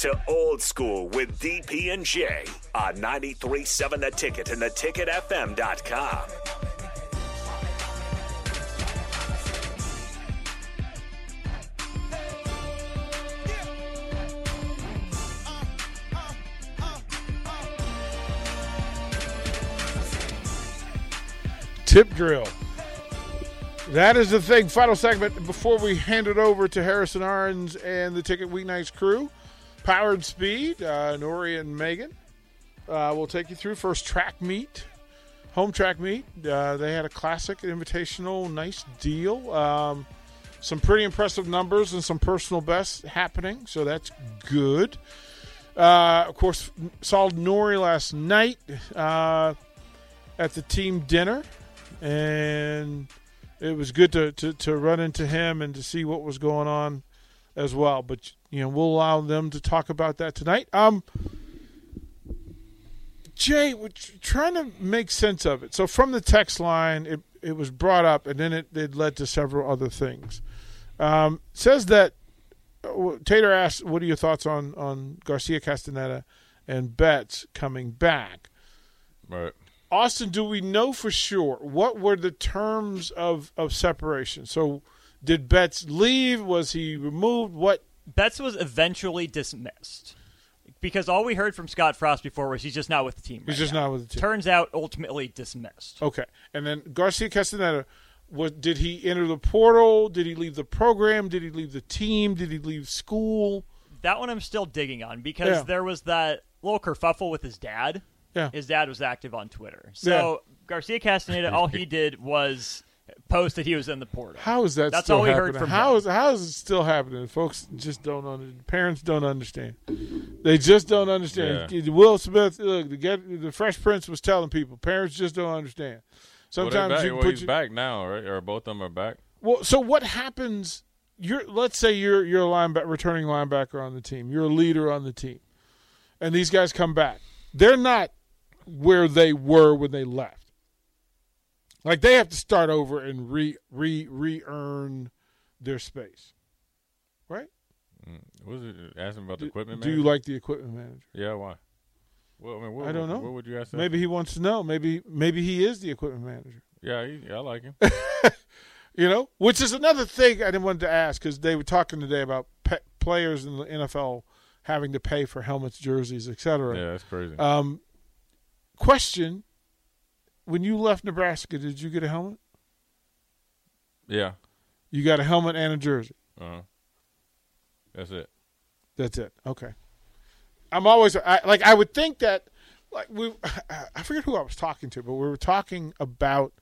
To old school with DP and J on 93.7 The Ticket and theticketfm.com. Tip drill. That is the thing. Final segment before we hand it over to Harrison Arns and the Ticket Weeknights crew. Powered Speed, uh, Nori and Megan uh, will take you through first track meet, home track meet. Uh, they had a classic invitational, nice deal. Um, some pretty impressive numbers and some personal bests happening, so that's good. Uh, of course, saw Nori last night uh, at the team dinner, and it was good to, to, to run into him and to see what was going on as well. But you know, we'll allow them to talk about that tonight. Um, Jay, we're trying to make sense of it. So from the text line, it it was brought up, and then it, it led to several other things. Um, says that uh, Tater asked, "What are your thoughts on on Garcia Castaneda and Betts coming back?" Right. Austin, do we know for sure what were the terms of of separation? So, did Betts leave? Was he removed? What? Betts was eventually dismissed because all we heard from Scott Frost before was he's just not with the team. He's right just now. not with the team. Turns out, ultimately dismissed. Okay, and then Garcia Castaneda. What did he enter the portal? Did he leave the program? Did he leave the team? Did he leave school? That one I'm still digging on because Yeah. there was that little kerfuffle with his dad. Yeah. His dad was active on Twitter. So Garcia Castaneda, all he did was post that he was in the portal. How is that That's still all we happening? heard from how him. is how is it still happening? Folks just don't under, parents don't understand. They just don't understand. Will Smith, look, the get the Fresh Prince was telling people, parents just don't understand. Sometimes back. you well, put he's your- back now, right? Or both of them are back. Well, so what happens? You're let's say you're you're a linebacker, returning linebacker on the team. You're a leader on the team, and these guys come back. They're not where they were when they left. Like they have to start over and re re re earn their space, right? What was it? Asking about the Do, equipment. do you like the equipment manager? Yeah. Why? Well, I mean, what, I don't know. What would you ask? Maybe he wants to know. Maybe maybe he is the equipment manager. Yeah, he, yeah, I like him. You know, which is another thing I didn't want to ask because they were talking today about pe- players in the NFL having to pay for helmets, jerseys, etc. yeah, that's crazy. Um, question: When you left Nebraska, did you get a helmet? yeah. You got a helmet and a jersey. Uh huh. That's it. That's it. Okay. I'm always I, like I would think that like we I forget who I was talking to, but we were talking about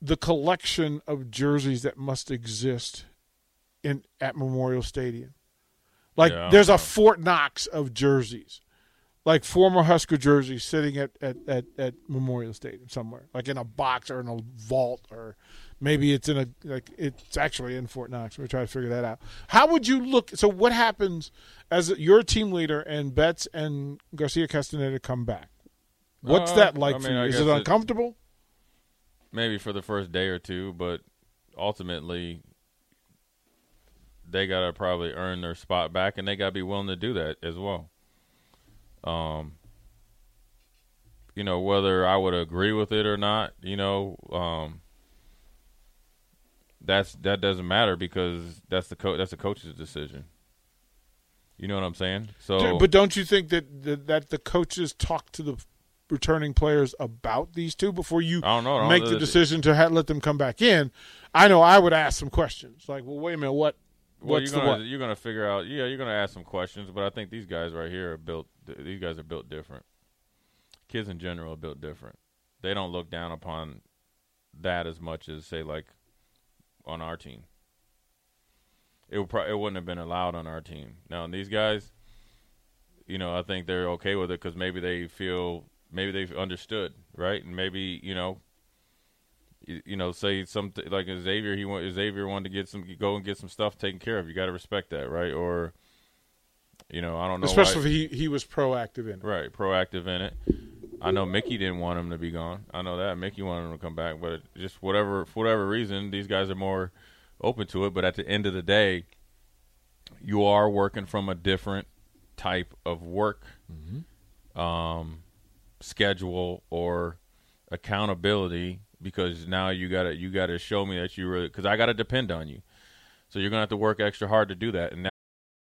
the collection of jerseys that must exist in at Memorial Stadium. Like Yeah, there's a. Fort Knox of jerseys. Like former Husker jerseys sitting at, at, at, at Memorial Stadium somewhere, like in a box or in a vault, or maybe it's in a like it's actually in Fort Knox. We're trying to figure that out. How would you look? So what happens as your team leader and Betts and Garcia Castaneda come back? What's Uh, that like I for you? I Is it it- uncomfortable? Maybe for the first day or two, but ultimately, they gotta probably earn their spot back, and they gotta be willing to do that as well. Um, you know, whether I would agree with it or not, you know, um, that's that doesn't matter because that's the co- that's the coach's decision. You know what I'm saying? So, but don't you think that, that that the coaches talk to the returning players about these two before you I don't know. I don't make know the decision to ha- let them come back in? I know I would ask some questions like, well, wait a minute, what? Well, you're gonna what? you're gonna figure out. Yeah, you're gonna ask some questions, but I think these guys right here are built. Th- These guys are built different. Kids in general are built different. They don't look down upon that as much as say like on our team. it would pro- it wouldn't have been allowed on our team. Now these guys, you know, I think they're okay with it because maybe they feel maybe they've understood, right? And maybe you know, you, you know, say something like Zavier, he want Zavier wanted to get some go and get some stuff taken care of. You got to respect that, right? Or you know, I don't know, Especially why- if he, he was proactive in it. Right, proactive in it. I know Mickey didn't want him to be gone. I know that Mickey wanted him to come back, but just whatever for whatever reason, these guys are more open to it. But at the end of the day, you are working from a different type of work um, schedule or accountability because now you got to you got to show me that you really because I got to depend on you. So you're gonna have to work extra hard to do that, and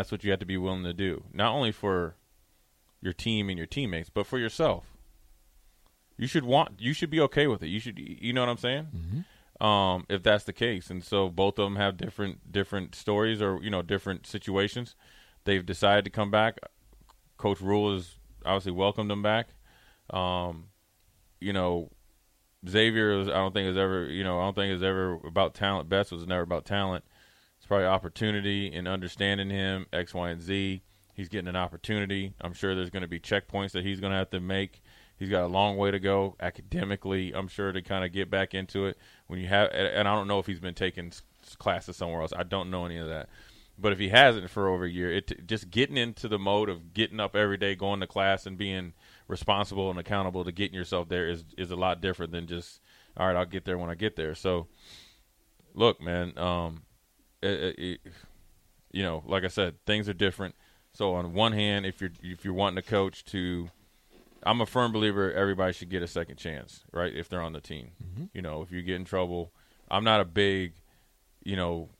That's what you have to be willing to do, not only for your team and your teammates, but for yourself. You should want, you should be okay with it. You should, you know what I'm saying? Um, if that's the case, and so both of them have different different stories or you know different situations. They've decided to come back. Coach Rhule has obviously welcomed them back. Um, you know, Zavier, was, I don't think is ever, you know, I don't think is ever about talent. Betts was never about talent. Probably opportunity and understanding him X, Y, and Z. He's getting an opportunity. I'm sure there's going to be checkpoints that he's going to have to make. He's got a long way to go academically. I'm sure to kind of get back into it. When you have, and and I don't know if he's been taking classes somewhere else. I don't know any of that. But if he hasn't for over a year, it just getting into the mode of getting up every day, going to class, and being responsible and accountable to getting yourself there is is a lot different than just all right. I'll get there when I get there. So, look, man, um, it, it, you know, like I said, things are different. So on one hand, if you're if you're wanting a coach to, I'm a firm believer everybody should get a second chance, right? If they're on the team, you know, if you get in trouble, I'm not a big, you know,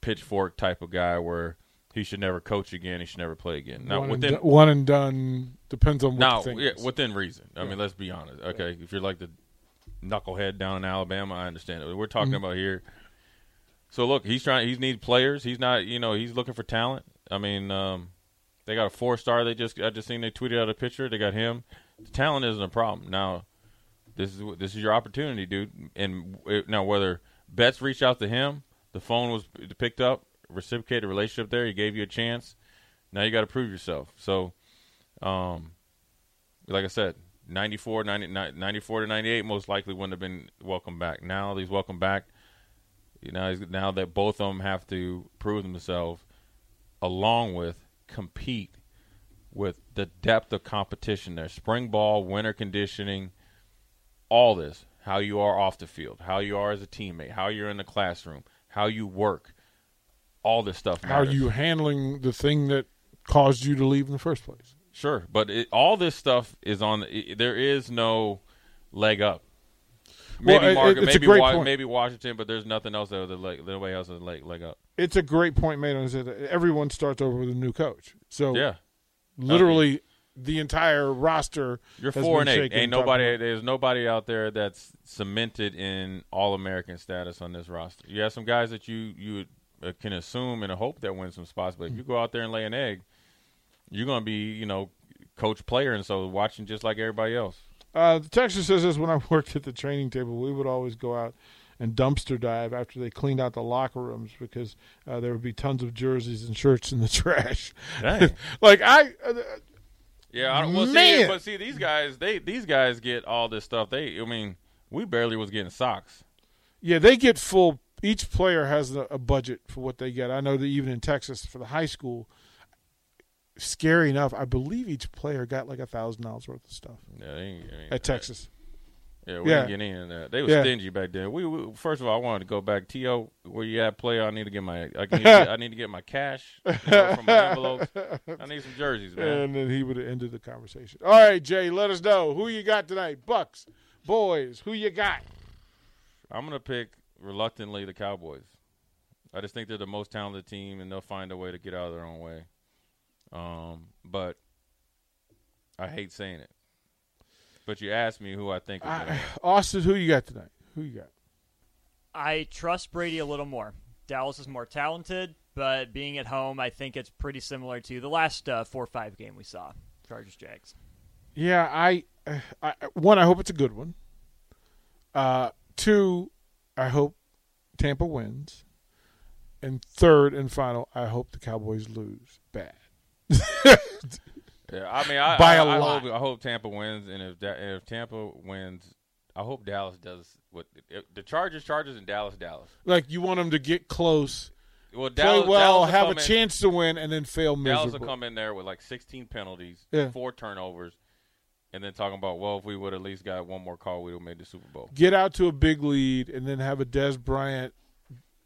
pitchfork type of guy where he should never coach again, he should never play again. Now one, within and, do- one and done depends on what now, yeah, within reason. I mean, let's be honest. Okay, if you're like the knucklehead down in Alabama, I understand it. We're talking Mm-hmm. about here. So look, he's trying. He needs players. He's not. You know, he's looking for talent. I mean, um, they got a four star. They just I just seen they tweeted out a picture. They got him. The talent isn't a problem. Now, this is this is your opportunity, dude. And it, now whether Betts reached out to him, the phone was picked up, reciprocated relationship there. He gave you a chance. Now you got to prove yourself. So, um, like I said, 94, 90, 94 to 98 most likely wouldn't have been welcome back. Now he's welcome back. You know, now that both of them have to prove themselves, along with compete with the depth of competition there. Spring ball, winter conditioning, all this. How you are off the field, how you are as a teammate, how you're in the classroom, how you work. All this stuff. How are you handling the thing that caused you to leave in the first place? Sure, but it, all this stuff is on. i there is no leg up. Well, Maybe it's a maybe great Wa- maybe Washington, but there's nothing else that the leg. Nobody else has a leg up. It's a great point made on that Everyone starts over with a new coach. So Yeah, literally the entire roster. you're has four been and eight. Ain't nobody. There's nobody out there that's cemented in All American status on this roster. You have some guys that you you uh, can assume and hope that win some spots, but if you go out there and lay an egg, you're gonna be you know coach player, and so watching just like everybody else. Uh, the texter says this when I worked at the training table, we would always go out and dumpster dive after they cleaned out the locker rooms because uh, there would be tons of jerseys and shirts in the trash. Like I, uh, Yeah, I don't, well, see, Man. but see, these guys, they these guys get all this stuff. They, I mean, we barely was getting socks. yeah, they get full. Each player has a, a budget for what they get. I know that even in Texas for the high school, scary enough, I believe each player got like a thousand dollars worth of stuff Yeah, they, ain't- I mean, at Texas. Yeah, we Yeah. didn't get any of that. They was Yeah. stingy back then. We, we first of all, I wanted to go back. To where you at, player? I need to get my, I need to get, I need to get my cash you know, from my envelopes. I need some jerseys, man. And then he would have ended the conversation. All right, Jay, let us know who you got tonight. Bucs, boys, who you got? I'm gonna pick reluctantly the Cowboys. I just think they're the most talented team, and they'll find a way to get out of their own way. Um, but I hate saying it. But you asked me who I think. Is I. Austin, who you got tonight? Who you got? I trust Brady a little more. Dallas is more talented, but being at home, I think it's pretty similar to the last uh, four or five game we saw. Chargers Jags. Yeah, I, I one. I hope it's a good one. Uh, two, I hope Tampa wins, and third and final, I hope the Cowboys lose bad. Yeah, I mean, I, By I, a I lot. hope I hope Tampa wins, and if da- if Tampa wins, I hope Dallas does what the Chargers, Chargers, and Dallas, Dallas. Like you want them to get close, Well, play Dallas, well, Dallas will have a in- chance to win, and then fail Dallas miserably. will come in there with like 16 penalties, Yeah. four turnovers, and then talking about well, if we would at least got one more call, we would have made the Super Bowl. Get out to a big lead, and then have a Dez Bryant.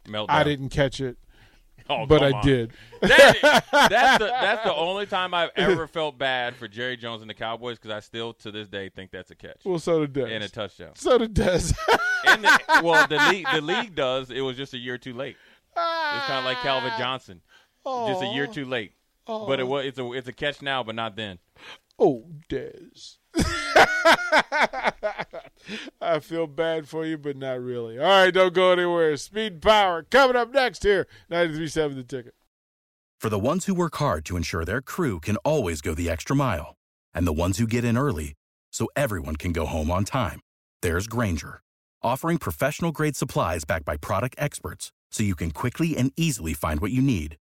Meltdown. I didn't catch it, Oh, but I on. did. That- that's the that's the only time I've ever felt bad for Jerry Jones and the Cowboys because I still to this day think that's a catch Well, so did Dez. and a touchdown. so did Dez. The, well, the league the league does. It was just a year too late. It's kind of like Calvin Johnson, just a year ah. too late. Ah. But it was it's a it's a catch now, but not then. Oh, Dez. I feel bad for you, but not really. All right, don't go anywhere. Speed Power coming up next here. 93.7 The Ticket. For the ones who work hard to ensure their crew can always go the extra mile, and the ones who get in early so everyone can go home on time, there's Grainger, offering professional grade supplies backed by product experts so you can quickly and easily find what you need.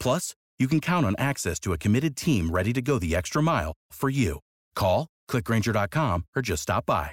Plus, you can count on access to a committed team ready to go the extra mile for you. Call, clickgrainger.com, or just stop by.